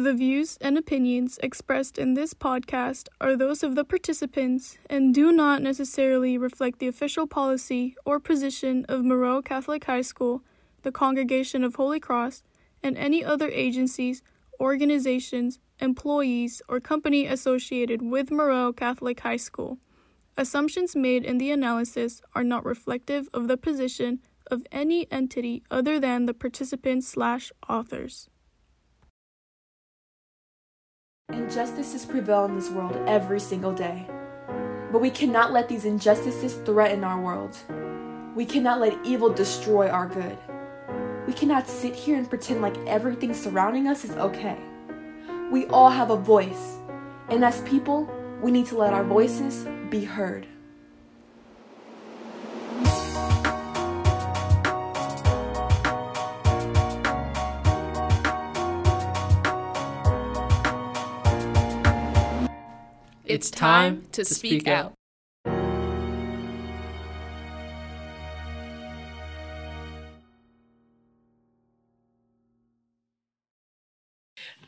The views and opinions expressed in this podcast are those of the participants and do not necessarily reflect the official policy or position of Moreau Catholic High School, the Congregation of Holy Cross, and any other agencies, organizations, employees, or company associated with Moreau Catholic High School. Assumptions made in the analysis are not reflective of the position of any entity other than the participants slash authors. Injustices prevail in this world every single day. But we cannot let these injustices threaten our world. We cannot let evil destroy our good. We cannot sit here and pretend like everything surrounding us is okay. We all have a voice, and as people, we need to let our voices be heard. It's time to speak out.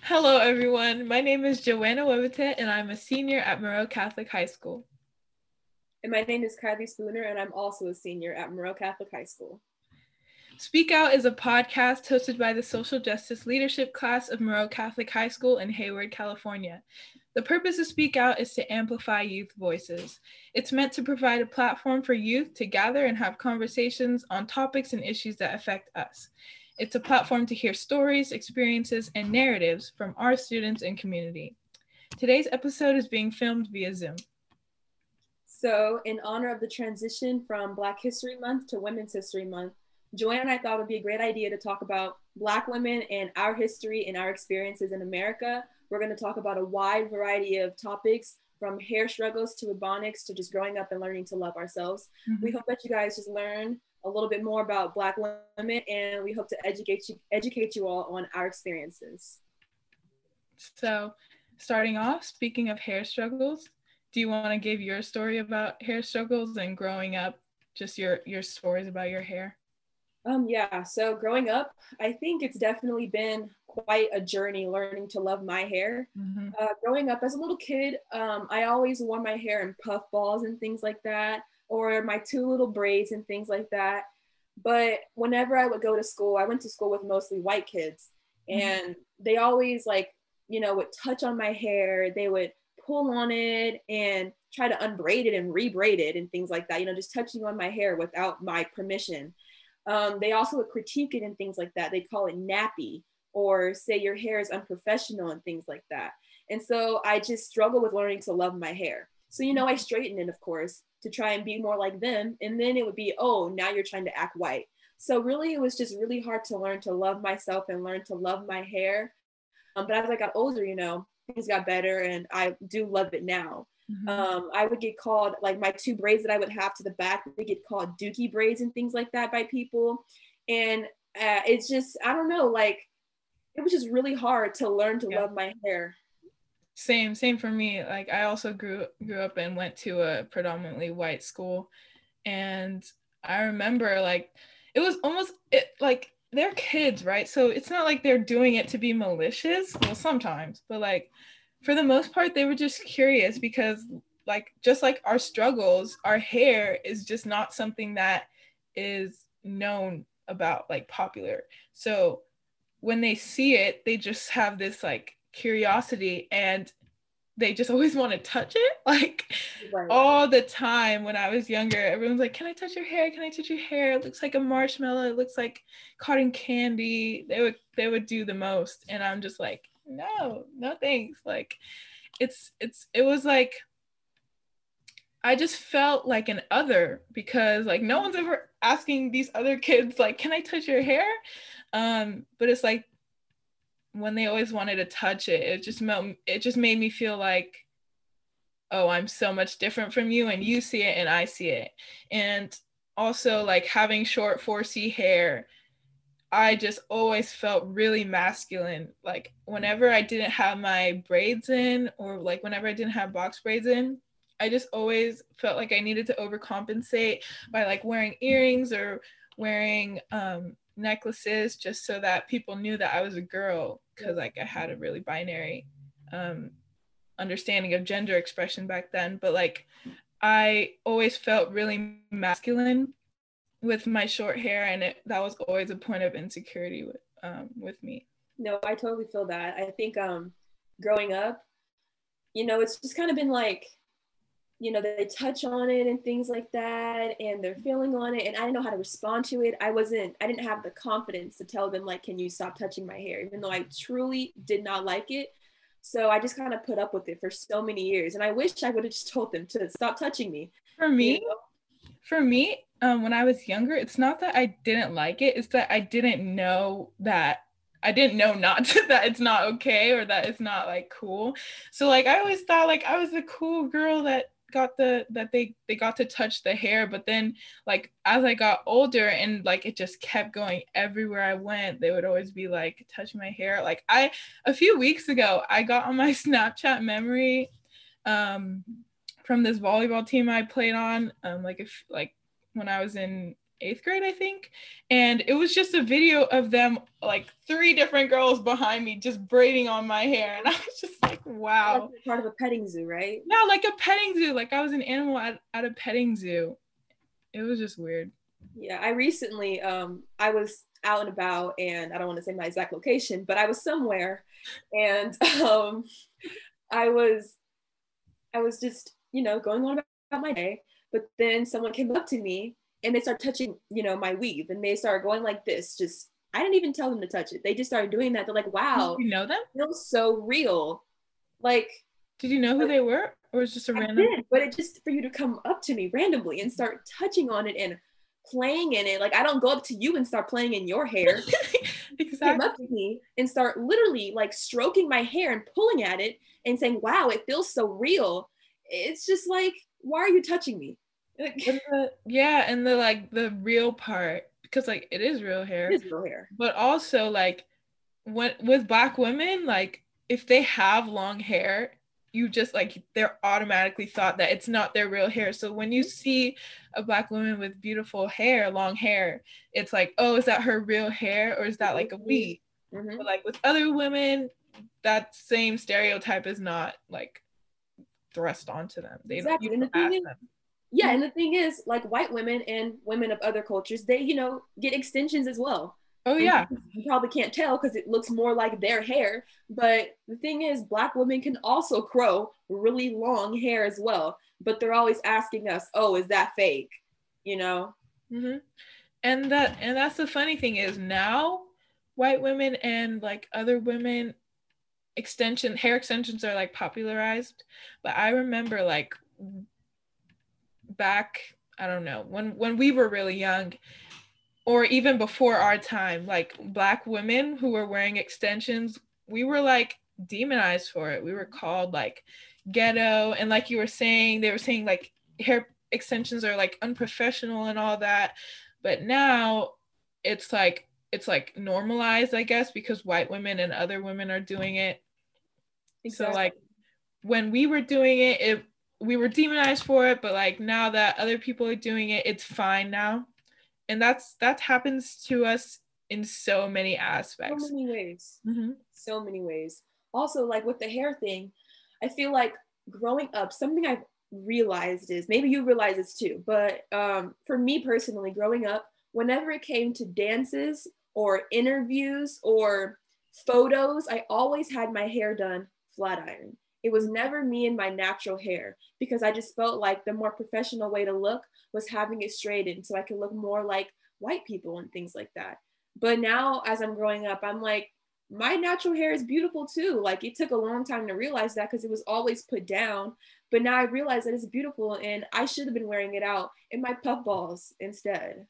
Hello, everyone. My name is Joanne Ohwobete, and I'm a senior at Moreau Catholic High School. And my name is Kaili Spooner, and I'm also a senior at Moreau Catholic High School. Speak Out is a podcast hosted by the Social Justice Leadership class of Moreau Catholic High School in Hayward, California. The purpose of Speak Out is to amplify youth voices. It's meant to provide a platform for youth to gather and have conversations on topics and issues that affect us. It's a platform to hear stories, experiences, and narratives from our students and community. Today's episode is being filmed via Zoom. So, in honor of the transition from Black History Month to Women's History Month, Joanne and I thought it would be a great idea to talk about Black women and our history and our experiences in America we're going to talk about a wide variety of topics from hair struggles to ebonics to just growing up and learning to love ourselves. Mm-hmm. We hope that you guys just learn a little bit more about Black women and we hope to educate you, educate you all on our experiences. So, starting off, speaking of hair struggles, do you want to give your story about hair struggles and growing up, just your your stories about your hair? Um, yeah, so growing up, I think it's definitely been quite a journey learning to love my hair. Mm-hmm. Uh, growing up as a little kid, um, I always wore my hair in puff balls and things like that, or my two little braids and things like that. But whenever I would go to school, I went to school with mostly white kids, mm-hmm. and they always like, you know, would touch on my hair. They would pull on it and try to unbraid it and rebraid it and things like that. You know, just touching on my hair without my permission. Um, they also would critique it and things like that. They call it nappy or say your hair is unprofessional and things like that. And so I just struggle with learning to love my hair. So, you know, I straighten it, of course, to try and be more like them. And then it would be, oh, now you're trying to act white. So, really, it was just really hard to learn to love myself and learn to love my hair. Um, but as I got older, you know, things got better and I do love it now. Mm-hmm. Um, I would get called, like, my two braids that I would have to the back, they get called dookie braids and things like that by people. And uh, it's just, I don't know, like, it was just really hard to learn to yeah. love my hair. Same same for me. Like i also grew grew up and went to a predominantly white school. And i remember like it was almost it like they're kids right? So it's not like they're doing it to be malicious. Well sometimes but like for the most part they were just curious because like just like our struggles our hair is just not something that is known about like popular. So when they see it, they just have this like curiosity and they just always want to touch it like right. all the time when i was younger everyone's like can i touch your hair? Can i touch your hair? It looks like a marshmallow. It looks like cotton candy. They would they would do the most and i'm just like no no thanks. Like it's it's it was like i just felt like an other because like no one's ever asking these other kids like can i touch your hair um, but it's like when they always wanted to touch it, it just it just made me feel like, oh, I'm so much different from you, and you see it and I see it. And also like having short 4C hair, I just always felt really masculine. Like whenever I didn't have my braids in, or like whenever I didn't have box braids in, I just always felt like I needed to overcompensate by like wearing earrings or wearing um, necklaces just so that people knew that I was a girl because like I had a really binary um understanding of gender expression back then but like I always felt really masculine with my short hair and it, that was always a point of insecurity with um, with me. No i totally feel that. I think um growing up you know it's just kind of been like you know they touch on it and things like that and they're feeling on it and i didn't know how to respond to it i wasn't i didn't have the confidence to tell them like can you stop touching my hair even though i truly did not like it so i just kind of put up with it for so many years and i wish i would have just told them to stop touching me for me you know? for me um, when I was younger, it's not that I didn't like it, it's that I didn't know that I didn't know not to, that it's not okay or that it's not like cool. So like I always thought like I was the cool girl that got the that they they got to touch the hair but then like as i got older and like it just kept going everywhere i went they would always be like touch my hair. Like i a few weeks ago i got on my snapchat memory um from this volleyball team i played on um like if like when I was in eighth grade, I think. And it was just a video of them, like three different girls behind me, just braiding on my hair. And I was just like, wow. Part of a petting zoo, right? No, like a petting zoo. Like I was an animal at, at a petting zoo. It was just weird. Yeah, I recently, um, I was out and about, and I don't want to say my exact location, but I was somewhere, and um, I was, I was just, you know, going on about my day, but then someone came up to me and they start touching, you know, my weave and they start going like this, just I didn't even tell them to touch it. They just started doing that. They're like, wow. you know them? It feels so real. Like Did you know who they were? Or was just a random did, but it just for you to come up to me randomly and start touching on it and playing in it. Like I don't go up to you and start playing in your hair. exactly. Come up to me and start literally like stroking my hair and pulling at it and saying, "Wow, it feels so real." It's just like why are you touching me? The, yeah, and the like the real part because like it is real hair. It is real hair. But also like when with black women, like if they have long hair, you just like they're automatically thought that it's not their real hair. So when you see a black woman with beautiful hair, long hair, it's like, oh, is that her real hair or is that like a mm-hmm. weave? Mm-hmm. But like with other women, that same stereotype is not like thrust onto them. They exactly. and the thing is, yeah, and the thing is, like white women and women of other cultures, they you know get extensions as well. Oh yeah. you probably can't tell because it looks more like their hair. But the thing is, black women can also grow really long hair as well. But they're always asking us, "Oh, is that fake?" You know. Mm-hmm. And that and that's the funny thing is now, white women and like other women extension hair extensions are like popularized but i remember like back i don't know when when we were really young or even before our time like black women who were wearing extensions we were like demonized for it. We were called like ghetto and like you were saying they were saying like hair extensions are like unprofessional and all that. But now it's like it's like normalized i guess because white women and other women are doing it. Exactly. so like when we were doing it it we were demonized for it but like now that other people are doing it it's fine now. And that's that happens to us in so many aspects. so many ways. Mm-hmm. so many ways. Also like with the hair thing i feel like growing up something i've realized is maybe you realize this too but um, for me personally growing up whenever it came to dances or interviews or photos i always had my hair done flat iron it was never me and my natural hair because I just felt like the more professional way to look was having it straightened so I could look more like white people and things like that. But now, as I'm growing up, I'm like, my natural hair is beautiful too. Like it took a long time to realize that because it was always put down. But now I realize that it's beautiful and I should have been wearing it out in my puff balls instead.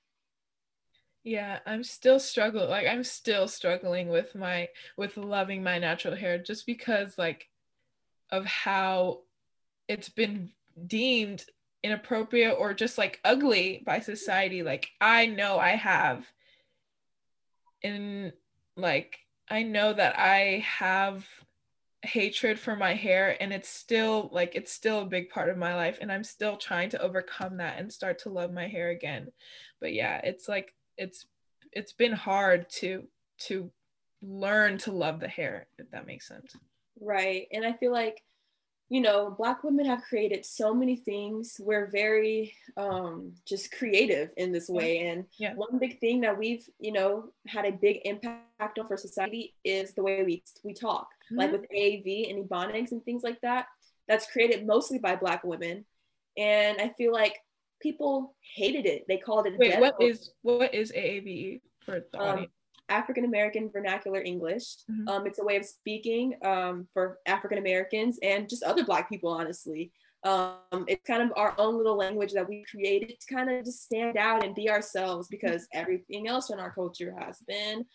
Yeah, I'm still struggling. Like I'm still struggling with my with loving my natural hair just because like of how it's been deemed inappropriate or just like ugly by society. Like i know i have and like i know that i have hatred for my hair and it's still like it's still a big part of my life and i'm still trying to overcome that and start to love my hair again. But yeah it's like it's it's been hard to to learn to love the hair if that makes sense right. And i feel like you know black women have created so many things. We're very um just creative in this way. And yeah. one big thing that we've you know had a big impact on for society is the way we we talk. Mm-hmm. like with AAV and ebonics and things like that that's created mostly by black women. And i feel like people hated it. They called it Wait, what is what is AAVE for the um, audience African American Vernacular English. Mm-hmm. Um, it's a way of speaking um, for African Americans and just other Black people, honestly. Um, it's kind of our own little language that we created to kind of just stand out and be ourselves because everything else in our culture has been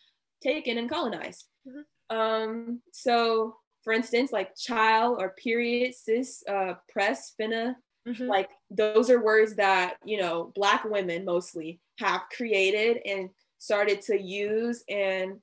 taken and colonized. Mm-hmm. Um, so, for instance, like child or period, sis, uh, press, finna, mm-hmm. like those are words that, you know, Black women mostly have created and started to use and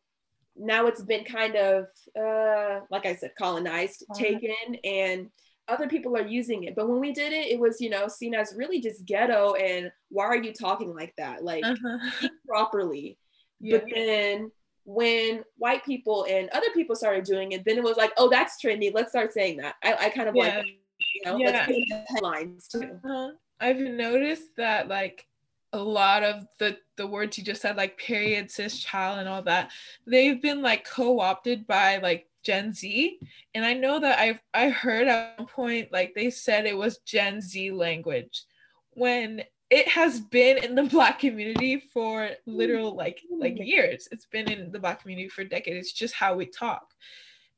now it's been kind of uh, like i said colonized taken and other people are using it but when we did it it was you know seen as really just ghetto and why are you talking like that like uh-huh. properly yeah. but then when white people and other people started doing it then it was like oh that's trendy let's start saying that i, I kind of yeah. like you know yeah. let's headlines too uh-huh. i've noticed that like a lot of the the words you just said like period sis child and all that they've been like co-opted by like gen z. And i know that i've i heard at one point like they said it was gen z language when it has been in the black community for literal like like mm-hmm. years. It's been in the black community for decades. It's just how we talk.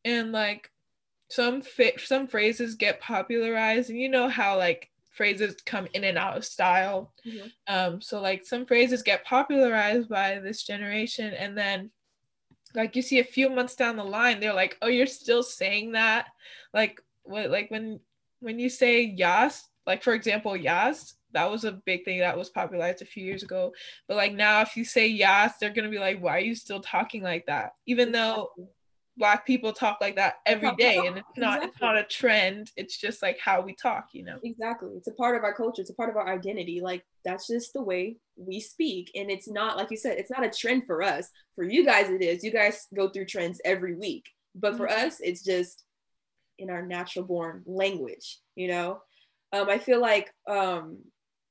And like some fi- some phrases get popularized. And you know how like phrases come in and out of style. Mm-hmm. Um, so like some phrases get popularized by this generation, and then like you see a few months down the line, they're like, "Oh, you're still saying that?" Like what? Like when when you say yas, like for example, yas, that was a big thing that was popularized a few years ago. But like now, if you say yas, they're gonna be like, "Why are you still talking like that?" Even though black people talk like that every day and it's not exactly. it's not a trend it's just like how we talk you know exactly it's a part of our culture it's a part of our identity like that's just the way we speak and it's not like you said it's not a trend for us for you guys it is you guys go through trends every week but for mm-hmm. us it's just in our natural born language you know um, i feel like um,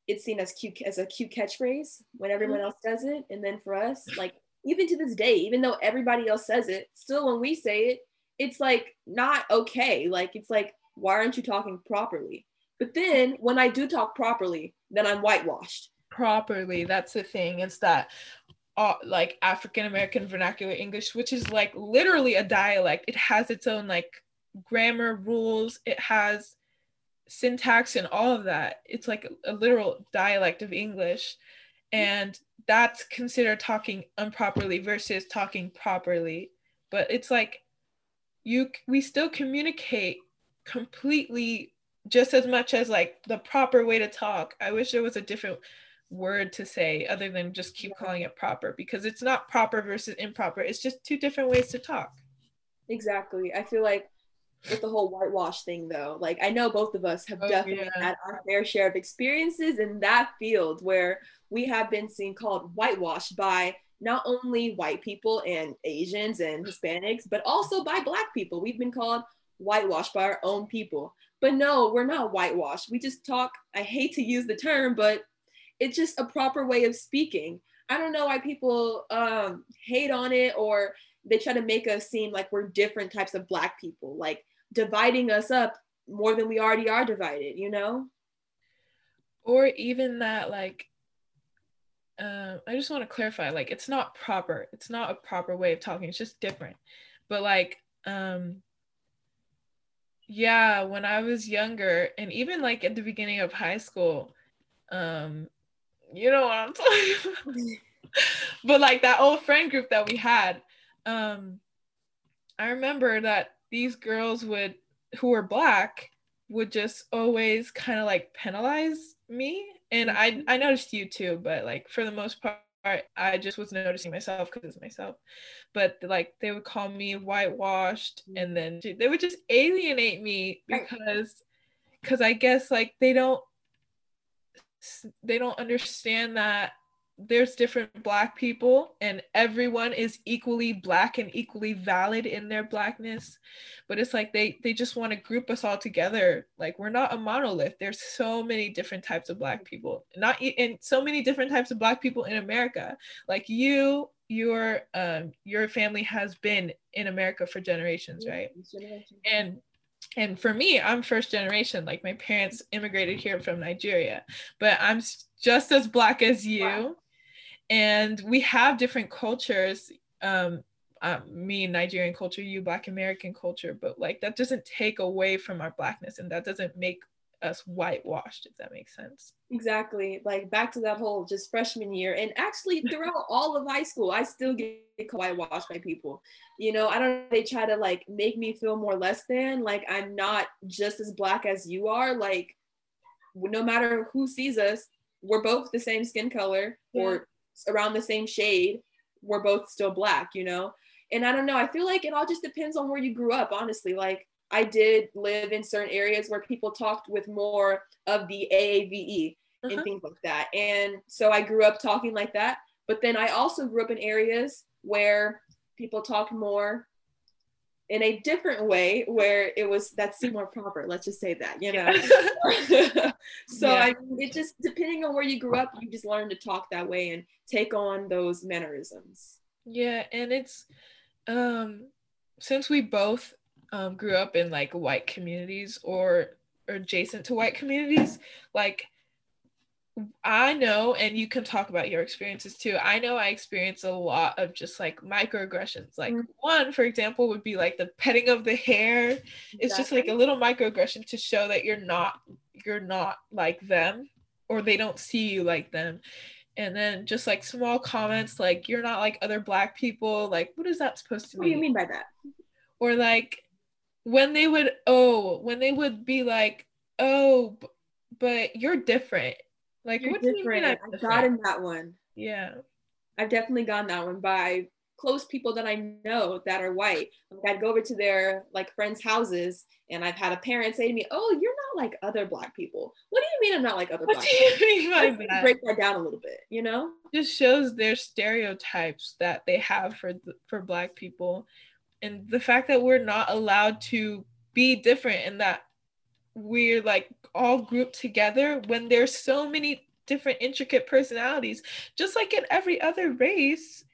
it's seen as cute as a cute catchphrase when everyone mm-hmm. else does it and then for us like even to this day, even though everybody else says it, still when we say it, it's like not okay. Like it's like, why aren't you talking properly? But then when I do talk properly, then I'm whitewashed. Properly, that's the thing. It's that uh, like African American vernacular English, which is like literally a dialect. It has its own like grammar rules. It has syntax and all of that. It's like a, a literal dialect of English. And that's considered talking improperly versus talking properly. But it's like you we still communicate completely just as much as like the proper way to talk. I wish there was a different word to say other than just keep calling it proper because it's not proper versus improper. It's just two different ways to talk. Exactly. I feel like with the whole whitewash thing though. Like i know both of us have oh, definitely yeah. had our fair share of experiences in that field where we have been seen called whitewashed by not only white people and asians and hispanics but also by black people. We've been called whitewashed by our own people. But no we're not whitewashed. We just talk i hate to use the term but it's just a proper way of speaking. I don't know why people um, hate on it or they try to make us seem like we're different types of black people. Like dividing us up more than we already are divided, you know? Or even that, like, uh, I just want to clarify, like, it's not proper. It's not a proper way of talking. It's just different. But like, um, yeah, when I was younger, and even like at the beginning of high school, um, you know what I'm talking about. but like that old friend group that we had, um, I remember that these girls would who were black would just always kind of like penalize me. And I mm-hmm. I noticed you too but like for the most part I just was noticing myself because it's myself. But like they would call me whitewashed and then they would just alienate me because because I guess like they don't they don't understand that there's different black people and everyone is equally black and equally valid in their blackness. But it's like they they just want to group us all together. Like we're not a monolith. There's so many different types of black people. Not and so many different types of black people in america. Like you your um your family has been in america for generations right? And and for me i'm first generation. Like my parents immigrated here from nigeria. But i'm just as black as you. Wow and we have different cultures um uh, me nigerian culture you black american culture but like that doesn't take away from our blackness and that doesn't make us whitewashed if that makes sense. Exactly. Like back to that whole just freshman year. And actually throughout all of high school i still get whitewashed by people. You know i don't they try to like make me feel more less than like i'm not just as black as you are. Like no matter who sees us we're both the same skin color yeah. or around the same shade, we're both still black, you know? And I don't know, I feel like it all just depends on where you grew up, honestly. Like I did live in certain areas where people talked with more of the AAVE uh-huh. and things like that. And so I grew up talking like that. But then I also grew up in areas where people talked more in a different way where it was that seemed more proper let's just say that you know? So yeah. I, it just depending on where you grew up you just learn to talk that way and take on those mannerisms. Yeah and it's um since we both um, grew up in like white communities or, or adjacent to white communities like I know, and you can talk about your experiences too. I know I experience a lot of just like microaggressions. Like mm-hmm. one, for example, would be like the petting of the hair. Exactly. It's just like a little microaggression to show that you're not you're not like them or they don't see you like them. And then just like small comments like you're not like other black people. Like what is that supposed to mean? What do you mean by that? Or like when they would oh, when they would be like, "Oh, but you're different." Like You're what different. I've gotten that one. Yeah. I've definitely gotten that one by close people that I know that are white. Like I'd go over to their like friends' houses and I've had a parent say to me, Oh, you're not like other black people. What do you mean I'm not like other what black people? Do you mean by that? Break that down a little bit, you know? Just shows their stereotypes that they have for for black people. And the fact that we're not allowed to be different and that we're like all grouped together when there's so many different intricate personalities. Just like in every other race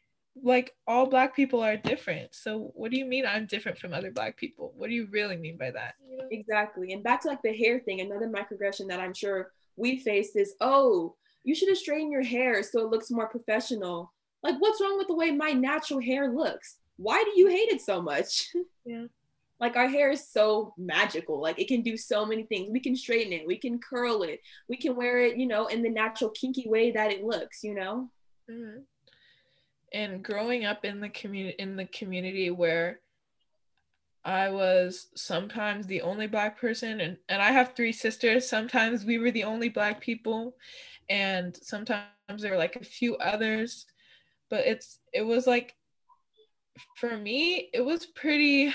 like all black people are different. So what do you mean i'm different from other black people? What do you really mean by that? Exactly. And back to like the hair thing another microaggression that i'm sure we face is oh you should have straightened your hair so it looks more professional. Like what's wrong with the way my natural hair looks? Why do you hate it so much? Yeah like our hair is so magical like it can do so many things we can straighten it we can curl it we can wear it you know in the natural kinky way that it looks you know mm-hmm. and growing up in the community in the community where I was sometimes the only black person and, and I have three sisters. Sometimes we were the only black people and sometimes there were like a few others. But it's it was like for me, it was pretty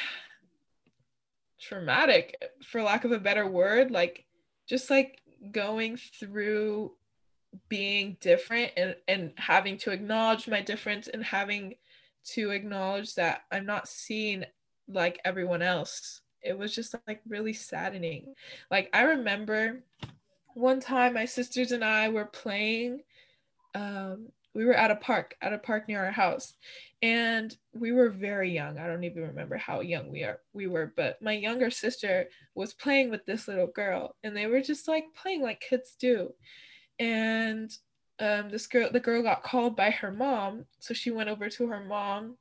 traumatic for lack of a better word like just like going through being different and and having to acknowledge my difference and having to acknowledge that I'm not seen like everyone else. It was just like really saddening. Like I remember one time my sisters and I were playing um we were at a park at a park near our house and we were very young. I don't even remember how young we are we were but my younger sister was playing with this little girl and they were just like playing like kids do. And um, this girl the girl got called by her mom so she went over to her mom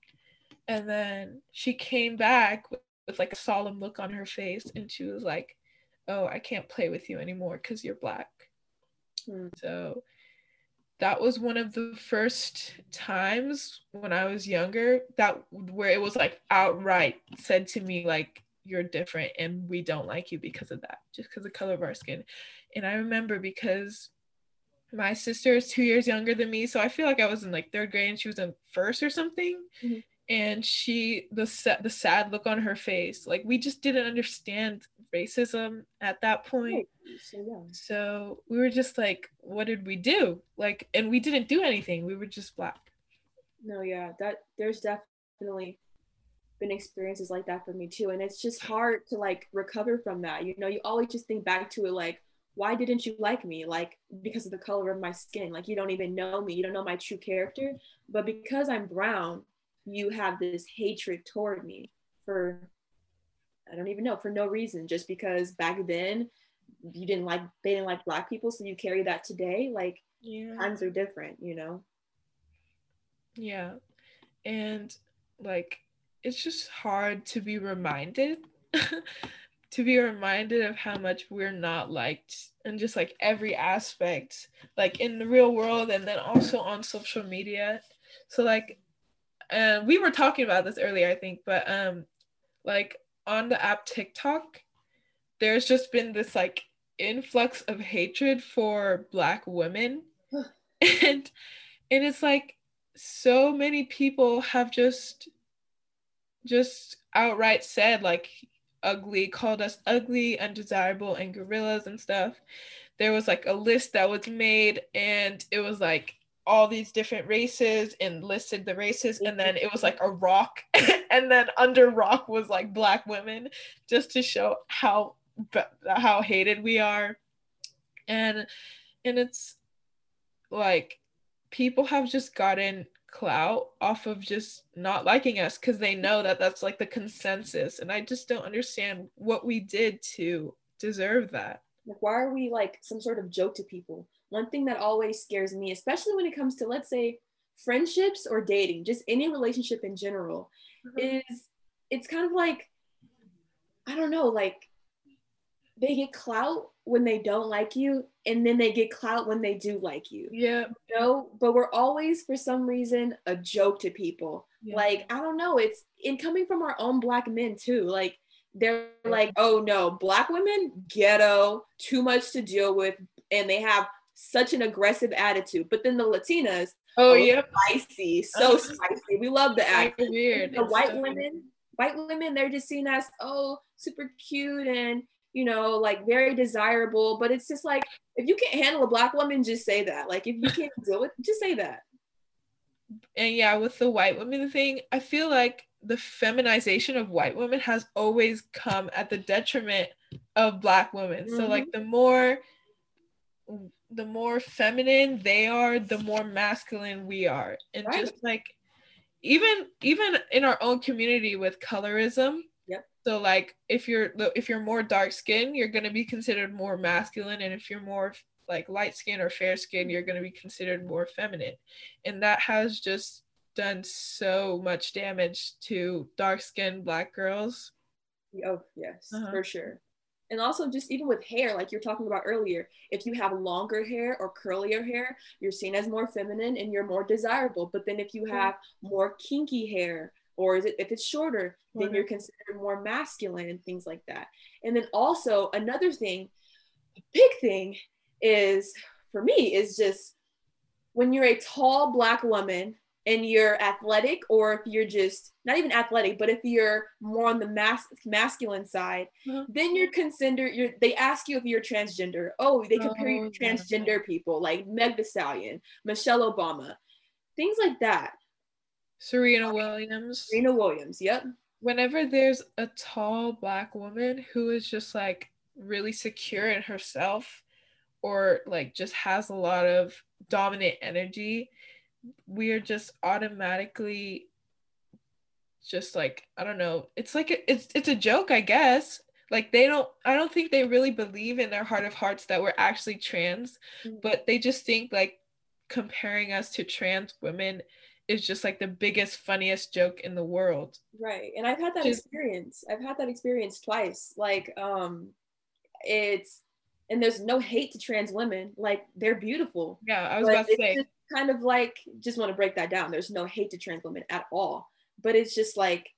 and then she came back with, with like a solemn look on her face and she was like oh i can't play with you anymore because you're black. Mm. so that was one of the first times when I was younger that where it was like outright said to me like you're different and we don't like you because of that just because of the color of our skin and I remember because my sister is two years younger than me so I feel like I was in like third grade and she was in first or something mm-hmm. and she the the sad look on her face like we just didn't understand racism at that point. So, yeah. So we were just like, what did we do? Like, and we didn't do anything. We were just black. No, yeah, that there's definitely been experiences like that for me too. And it's just hard to like recover from that. You know, you always just think back to it like, why didn't you like me? Like, because of the color of my skin. Like, you don't even know me. You don't know my true character. But because I'm brown, you have this hatred toward me for, I don't even know, for no reason. Just because back then you didn't like, they didn't like Black people. So you carry that today. Like, Yeah. times are different, you know? Yeah. And like it's just hard to be reminded to be reminded of how much we're not liked and just like every aspect like in the real world and then also on social media. So like uh, we were talking about this earlier I think but um like on the app TikTok there's just been this like influx of hatred for black women. And and it's like so many people have just just outright said like ugly called us ugly undesirable and gorillas and stuff. There was like a list that was made and it was like all these different races and listed the races and then it was like a rock and then under rock was like black women just to show how how hated we are. And and it's like people have just gotten clout off of just not liking us because they know that that's like the consensus. And i just don't understand what we did to deserve that. Like, why are we like some sort of joke to people? One thing that always scares me, especially when it comes to, let's say, friendships or dating, just any relationship in general, Mm-hmm. is it's kind of like, I don't know, like they get clout when they don't like you, and then they get clout when they do like you. yeah You know, but we're always, for some reason, a joke to people. Yeah. Like, I don't know, it's in coming from our own black men too. Like, they're like, oh no, black women, ghetto, too much to deal with, and they have such an aggressive attitude. But then the Latinas, oh yeah spicy, so spicy. We love the act. Weird The It's white so- women, white women, they're just seen as oh, super cute and you know, like very desirable. But it's just like if you can't handle a black woman, just say that. Like if you can't deal with, just say that. and yeah with the white women thing i feel like the feminization of white women has always come at the detriment of black women so Mhm. like the more the more feminine they are the more masculine we are and Right. just like even even in our own community with colorism Yep. so like if you're if you're more dark skinned you're going to be considered more masculine and if you're more like light skin or fair skin you're going to be considered more feminine and that has just done so much damage to dark skinned black girls Oh, yes, Uh-huh. for sure. And also, just even with hair, like you're talking about earlier, if you have longer hair or curlier hair, you're seen as more feminine and you're more desirable. But then if you have more kinky hair, or is it, if it's shorter, then Shorter. you're considered more masculine and things like that. And then also, another thing, a big thing is for me, is just when you're a tall black woman and you're athletic or if you're just not even athletic but if you're more on the mas- masculine side Mhm. then you're considered you're they ask you if you're transgender oh they compare you Oh, to yeah. transgender people like meg the stallion michelle obama things like that serena williams serena williams yep whenever there's a tall black woman who is just like really secure in herself or like just has a lot of dominant energy we are just automatically just like i don't know it's like a, it's it's a joke i guess like they don't i don't think they really believe in their heart of hearts that we're actually trans Mhm. but they just think like comparing us to trans women is just like the biggest funniest joke in the world Right. And I've had that Just- experience. I've had that experience twice. Like, um, it's and there's no hate to trans women. Like they're beautiful. Yeah, I was But about to say. Kind of like just want to break that down. There's no hate to trans women at all. But it's just like,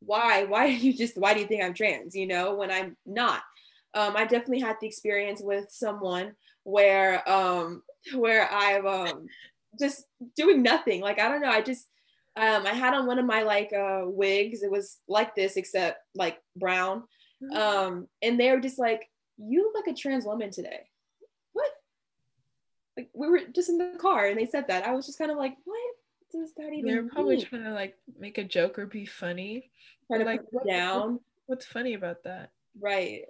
why? Why do you just why do you think I'm trans? You know, when I'm not. Um, I definitely had the experience with someone where um where I'm um just doing nothing. Like I don't know. I just um I had on one of my like uh wigs. It was like this except like brown. Mm-hmm. Um, and they were just like, "You look like a trans woman today." What? Like we were just in the car and they said that. I was just kind of like, "What does that even?" They're probably mean? trying to like make a joke or be funny. Trying to like it down. What's funny about that? Right.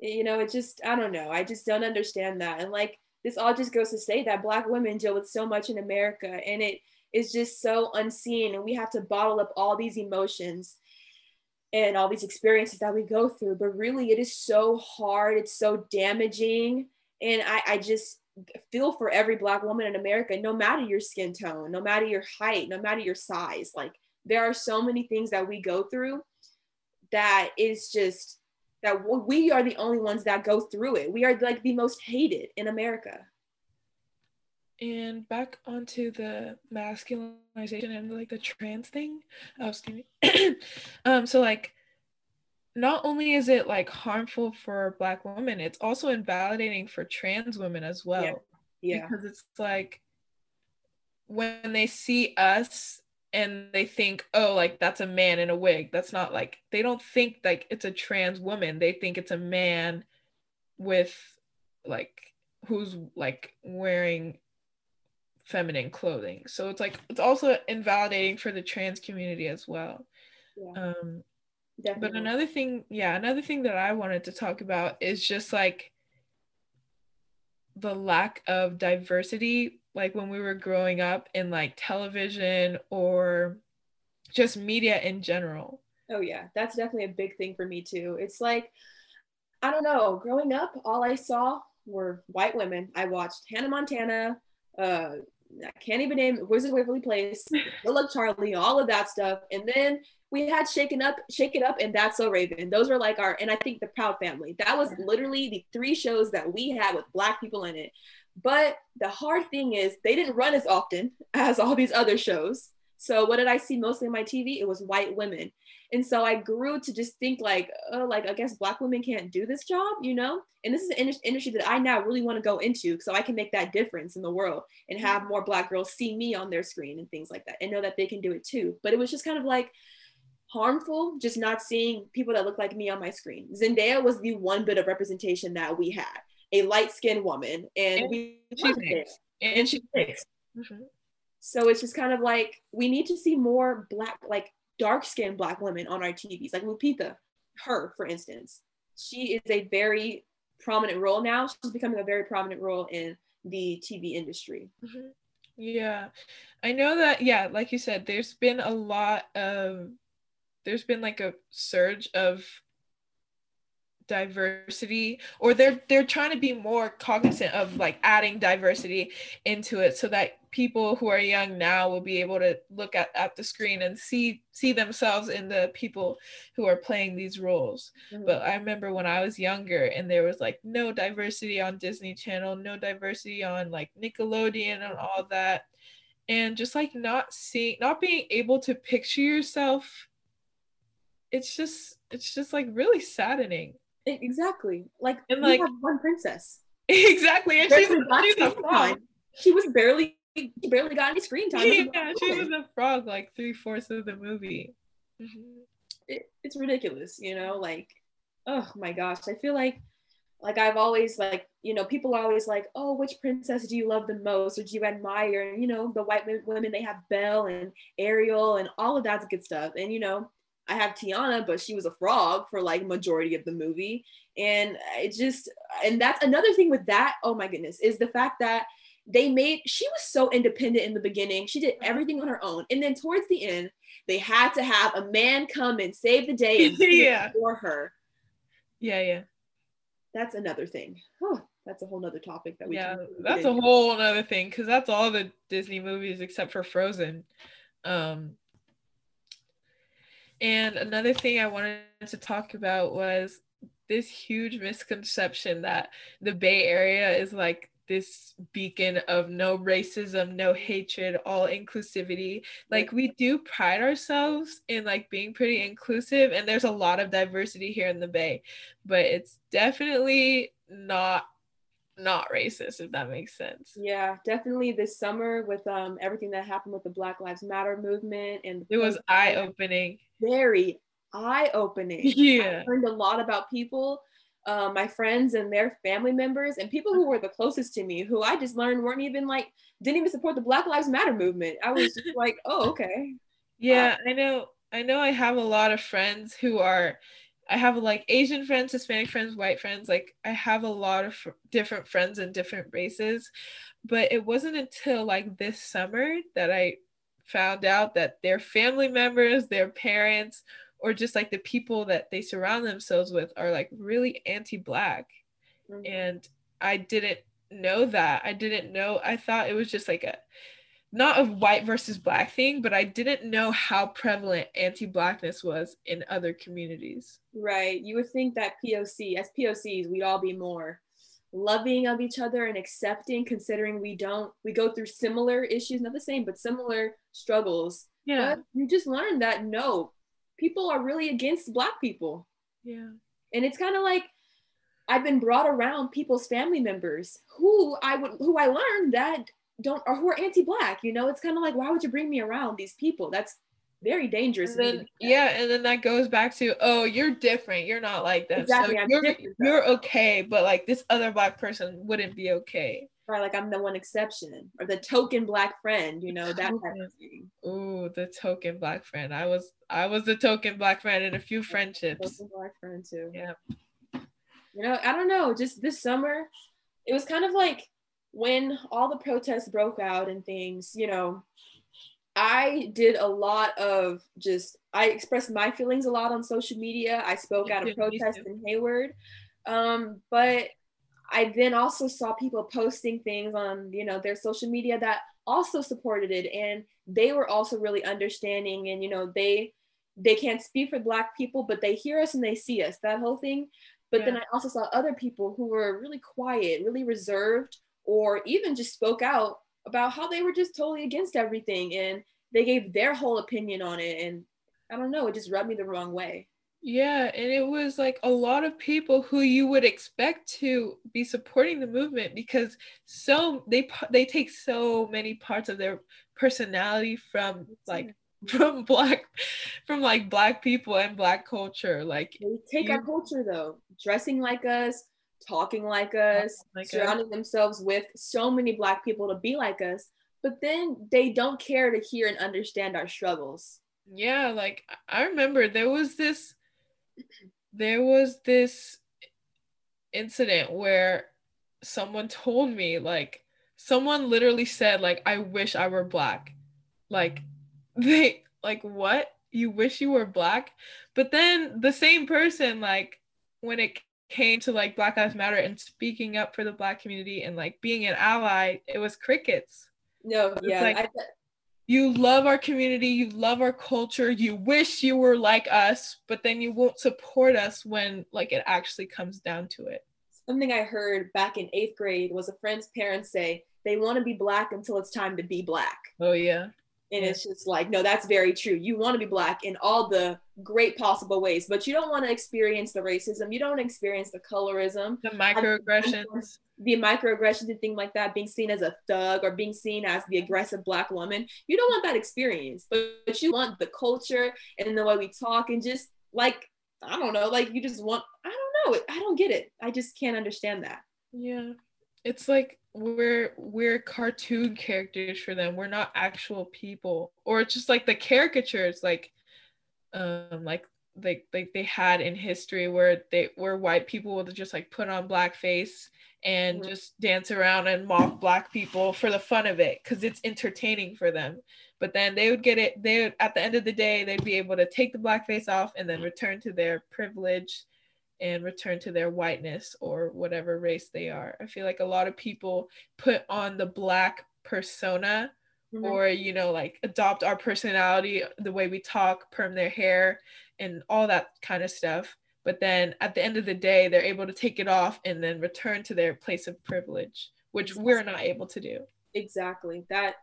You know, it just I don't know. I just don't understand that. And like this all just goes to say that black women deal with so much in America and it is just so unseen and we have to bottle up all these emotions and all these experiences that we go through but really it is so hard it's so damaging and i, I just feel for every black woman in america no matter your skin tone no matter your height no matter your size like there are so many things that we go through that is just that we are the only ones that go through it we are like the most hated in america and back onto the masculinization and like the trans thing. Oh, excuse me. um, so like not only is it like harmful for black women, it's also invalidating for trans women as well. Yeah. yeah. Because it's like when they see us and they think, oh, like that's a man in a wig. That's not like they don't think like it's a trans woman. They think it's a man with like who's like wearing feminine clothing. So it's like it's also invalidating for the trans community as well. Yeah. Um Definitely. but another thing, yeah, another thing that I wanted to talk about is just like the lack of diversity like when we were growing up in like television or just media in general. Oh yeah, that's definitely a big thing for me too. It's like I don't know, growing up all I saw were white women. I watched Hannah Montana, uh, I can't even name Wizard Waverly Place, Good Luck Charlie, all of that stuff. And then we had Shaken Up, Shake It Up, and That's So Raven. Those were like our, and I think The Proud Family. That was literally the three shows that we had with Black people in it. But the hard thing is, they didn't run as often as all these other shows. So what did I see mostly on my TV? It was white women. And so I grew to just think like, oh, like I guess black women can't do this job, you know? And this is an industry that I now really want to go into so I can make that difference in the world and have mm. more black girls see me on their screen and things like that and know that they can do it too. But it was just kind of like harmful just not seeing people that look like me on my screen. Zendaya was the one bit of representation that we had. A light-skinned woman and, and we she's mixed. And she's mixed. Mm-hmm. So it's just kind of like we need to see more black like dark skinned black women on our TVs, like Lupita, her, for instance. She is a very prominent role now. She's becoming a very prominent role in the TV industry. Mm-hmm. Yeah. I know that, yeah, like you said, there's been a lot of, there's been like a surge of diversity or they're they're trying to be more cognizant of like adding diversity into it so that people who are young now will be able to look at, at the screen and see see themselves in the people who are playing these roles mm-hmm. but i remember when i was younger and there was like no diversity on disney channel no diversity on like nickelodeon and all that and just like not seeing not being able to picture yourself it's just it's just like really saddening Exactly. Like, and like one princess. Exactly. And she's, she's a frog. She was barely she barely got any screen time. Yeah, she was a frog like three fourths of the movie. Mm-hmm. It, it's ridiculous, you know. Like, oh my gosh, I feel like, like I've always like, you know, people are always like, oh, which princess do you love the most, or do you admire? And you know, the white women they have Belle and Ariel and all of that good stuff. And you know, I have Tiana, but she was a frog for like majority of the movie. And it just and that's another thing with that, oh my goodness, is the fact that they made she was so independent in the beginning. She did everything on her own. And then towards the end, they had to have a man come and save the day yeah. for her. Yeah, yeah. That's another thing. Oh, that's a whole nother topic that we yeah that's a whole other thing because that's all the disney movies except for frozen um and another thing I wanted to talk about was this huge misconception that the Bay Area is like this beacon of no racism, no hatred, all inclusivity. Like we do pride ourselves in like being pretty inclusive and there's a lot of diversity here in the Bay, but it's definitely not not racist if that makes sense yeah definitely this summer with um everything that happened with the black lives matter movement and it was eye-opening very eye opening. Yeah. I learned a lot about people, uh, my friends and their family members, and people who were the closest to me, who I just learned weren't even like, didn't even support the Black Lives Matter movement. I was just like, oh, okay. Yeah, I know. I know I have a lot of friends who are I have like Asian friends, Hispanic friends, white friends. Like I have a lot of fr- different friends in different races. But it wasn't until like this summer that I found out that their family members, their parents, or just like the people that they surround themselves with are like really anti-black. Mm-hmm. And I didn't know that. I didn't know. I thought it was just like a not a white versus black thing, but I didn't know how prevalent anti-blackness was in other communities. Right. You would think that POC, as POCs, we'd all be more loving of each other and accepting, considering we don't, we go through similar issues, not the same, but similar struggles. Yeah. But you just learned that no, people are really against black people. Yeah. And it's kind of like I've been brought around people's family members who I would who I learned that don't or who are anti-black you know? It's kind of like why would you bring me around these people? That's very dangerous. And then, yeah and then that goes back to oh you're different. You're not like that exactly, so you're, you're okay but like this other black person wouldn't be okay. Right like i'm the one exception or the token black friend you know that type of thing. Ooh, the token black friend. I was i was the token black friend in a few friendships token black friend too. Yeah. You know i don't know just this summer it was kind of like when all the protests broke out and things, you know, I did a lot of just, I expressed my feelings a lot on social media. I spoke at a protest in Hayward. Um, but I then also saw people posting things on, you know, their social media that also supported it. And they were also really understanding and, you know, they, they can't speak for black people, but they hear us and they see us, that whole thing. But yeah. then I also saw other people who were really quiet, really reserved, or even just spoke out about how they were just totally against everything and they gave their whole opinion on it. And i don't know it just rubbed me the wrong way. Yeah and it was like a lot of people who you would expect to be supporting the movement because so they they take so many parts of their personality from like from black from like black people and black culture like they take you, our culture though dressing like us talking like us, like surrounding us. themselves with so many Black people to be like us, but then they don't care to hear and understand our struggles. Yeah, like I remember there was this, there was this incident where someone told me, like, someone literally said, like, I wish I were Black. Like, they, like, what? You wish you were Black? But then the same person, like, when it came to like Black Lives Matter and speaking up for the Black community and like being an ally, it was crickets. No, yeah. Like, I, you love our community, you love our culture, you wish you were like us, but then you won't support us when like it actually comes down to it. Something I heard back in eighth grade was a friend's parents say they want to be black until it's time to be black. Oh yeah. And it's just like, no, that's very true. You want to be black in all the great possible ways, but you don't want to experience the racism. You don't experience the colorism, the microaggressions, the microaggressions and things like that, being seen as a thug or being seen as the aggressive black woman. You don't want that experience, but, but you want the culture and the way we talk and just like, I don't know, like you just want, I don't know, I don't get it. I just can't understand that. Yeah. It's like we're we're cartoon characters for them. We're not actual people. Or it's just like the caricatures like um like like like they had in history where they where white people would just like put on blackface and mm-hmm. just dance around and mock black people for the fun of it because it's entertaining for them but then they would get it they would at the end of the day they'd be able to take the blackface off and then return to their privilege and return to their whiteness or whatever race they are. I feel like a lot of people put on the black persona mm-hmm. or you know like adopt our personality, the way we talk, perm their hair and all that kind of stuff. But then at the end of the day, they're able to take it off and then return to their place of privilege, which we're not able to do. Exactly. That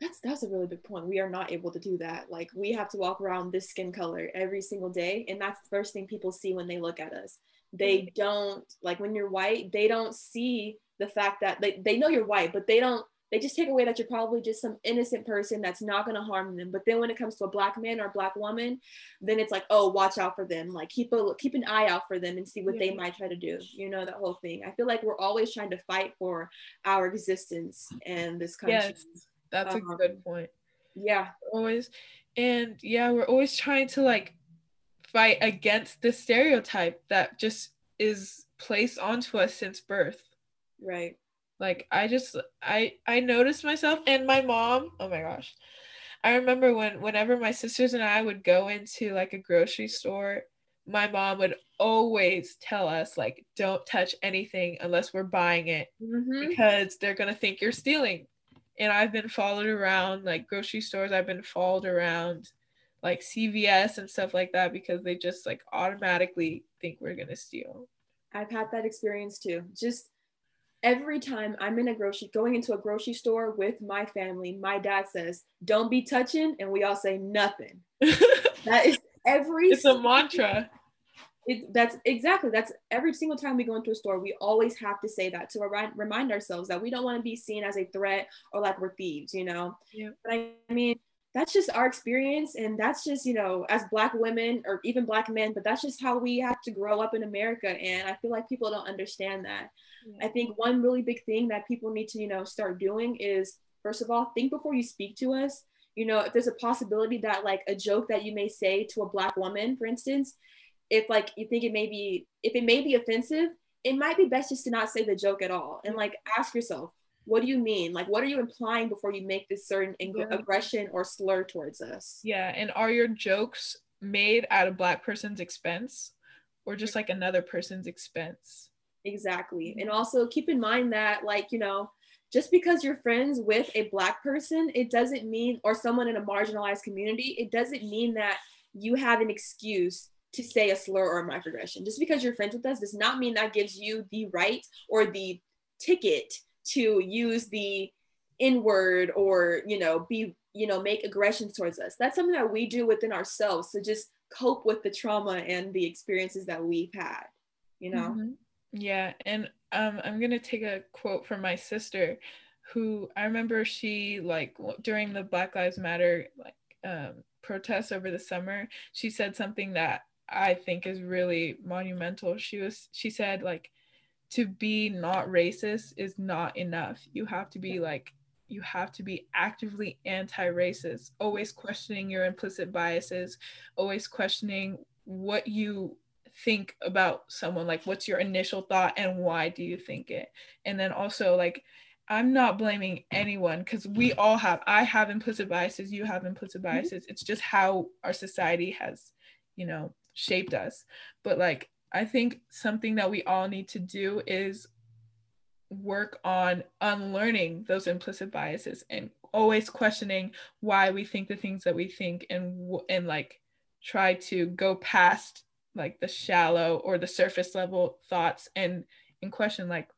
that's that's a really big point. We are not able to do that. Like we have to walk around this skin color every single day, and that's the first thing people see when they look at us. They mm-hmm. don't like when you're white. They don't see the fact that they they know you're white, but they don't they just take away that you're probably just some innocent person that's not going to harm them but then when it comes to a black man or a black woman then it's like oh watch out for them like keep a keep an eye out for them and see what yeah. they might try to do you know that whole thing i feel like we're always trying to fight for our existence in this country yes, that's um, a good point. yeah. Always and yeah we're always trying to like fight against the stereotype that just is placed onto us since birth. Right. Like i just i i noticed myself and my mom oh my gosh. I remember when whenever my sisters and i would go into like a grocery store my mom would always tell us like don't touch anything unless we're buying it mm-hmm. because they're going to think you're stealing and i've been followed around like grocery stores i've been followed around like cvs and stuff like that because they just like automatically think we're going to steal i've had that experience too just every time I'm in a grocery going into a grocery store with my family, my dad says, "Don't be touching," and we all say nothing. that is every. It's a mantra. It, that's exactly that's every single time we go into a store we always have to say that to remind, remind ourselves that we don't want to be seen as a threat or like we're thieves you know yeah. but i mean that's just our experience and that's just you know as black women or even black men but that's just how we have to grow up in america and i feel like people don't understand that I think one really big thing that people need to, you know, start doing is first of all, think before you speak to us. You know, if there's a possibility that like a joke that you may say to a black woman, for instance, if like you think it may be if it may be offensive, it might be best just to not say the joke at all and like ask yourself, what do you mean? Like, what are you implying before you make this certain yeah. aggression or slur towards us? Yeah. And are your jokes made at a Black person's expense or just like another person's expense? Exactly. Mm-hmm. And also keep in mind that, like, you know, just because you're friends with a Black person, it doesn't mean, or someone in a marginalized community, it doesn't mean that you have an excuse to say a slur or a microaggression. Just because you're friends with us does not mean that gives you the right or the ticket to use the N word or, you know, be, you know, make aggressions towards us. That's something that we do within ourselves to just cope with the trauma and the experiences that we've had, you know? Mm-hmm. Yeah, and um, I'm gonna take a quote from my sister, who I remember she like during the Black Lives Matter like um, protests over the summer, she said something that I think is really monumental. She was she said like to be not racist is not enough. You have to be like you have to be actively anti-racist, always questioning your implicit biases, always questioning what you think about someone like what's your initial thought and why do you think it and then also like i'm not blaming anyone because we all have i have implicit biases you have implicit mm-hmm. biases it's just how our society has you know shaped us. But like i think something that we all need to do is work on unlearning those implicit biases and always questioning why we think the things that we think and and like try to go past like the shallow or the surface level thoughts and in question like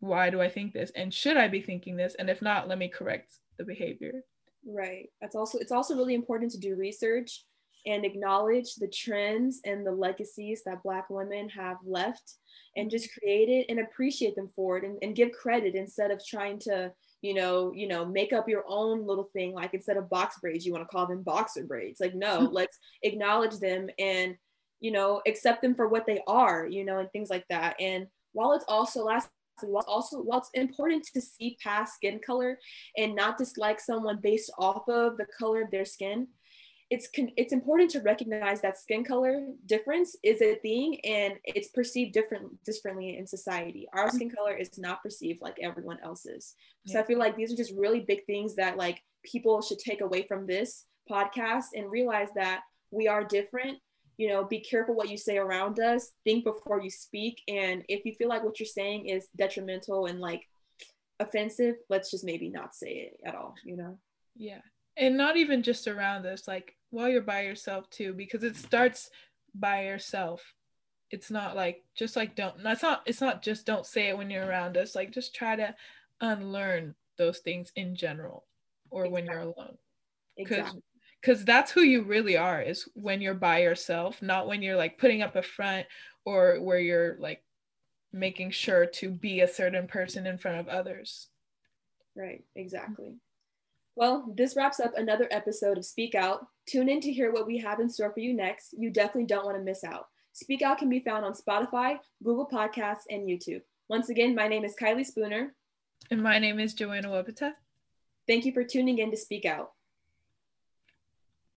why do i think this and should i be thinking this? And if not let me correct the behavior. Right. That's also it's also really important to do research and acknowledge the trends and the legacies that black women have left and just create it and appreciate them for it and, and give credit instead of trying to you know you know make up your own little thing like instead of box braids you want to call them boxer braids like no let's acknowledge them and you know, accept them for what they are, you know, and things like that. And while it's also last while also while it's important to see past skin color and not dislike someone based off of the color of their skin, it's con- it's important to recognize that skin color difference is a thing and it's perceived different differently in society. Our skin color is not perceived like everyone else's. So yeah. I feel like these are just really big things that like people should take away from this podcast and realize that we are different you know be careful what you say around us think before you speak and if you feel like what you're saying is detrimental and like offensive let's just maybe not say it at all you know yeah and not even just around us like while you're by yourself too because it starts by yourself. It's not like just like don't that's not it's not just don't say it when you're around us. Like just try to unlearn those things in general or exactly. when you're alone. Because exactly. because that's who you really are is when you're by yourself not when you're like putting up a front or where you're like making sure to be a certain person in front of others. Right, exactly. Well, this wraps up another episode of Speak Out. Tune in to hear what we have in store for you next. You definitely don't want to miss out. Speak Out can be found on Spotify, Google Podcasts, and YouTube. Once again, my name is Kaili Spooner. And my name is Joanne Ohwobete. Thank you for tuning in to Speak Out.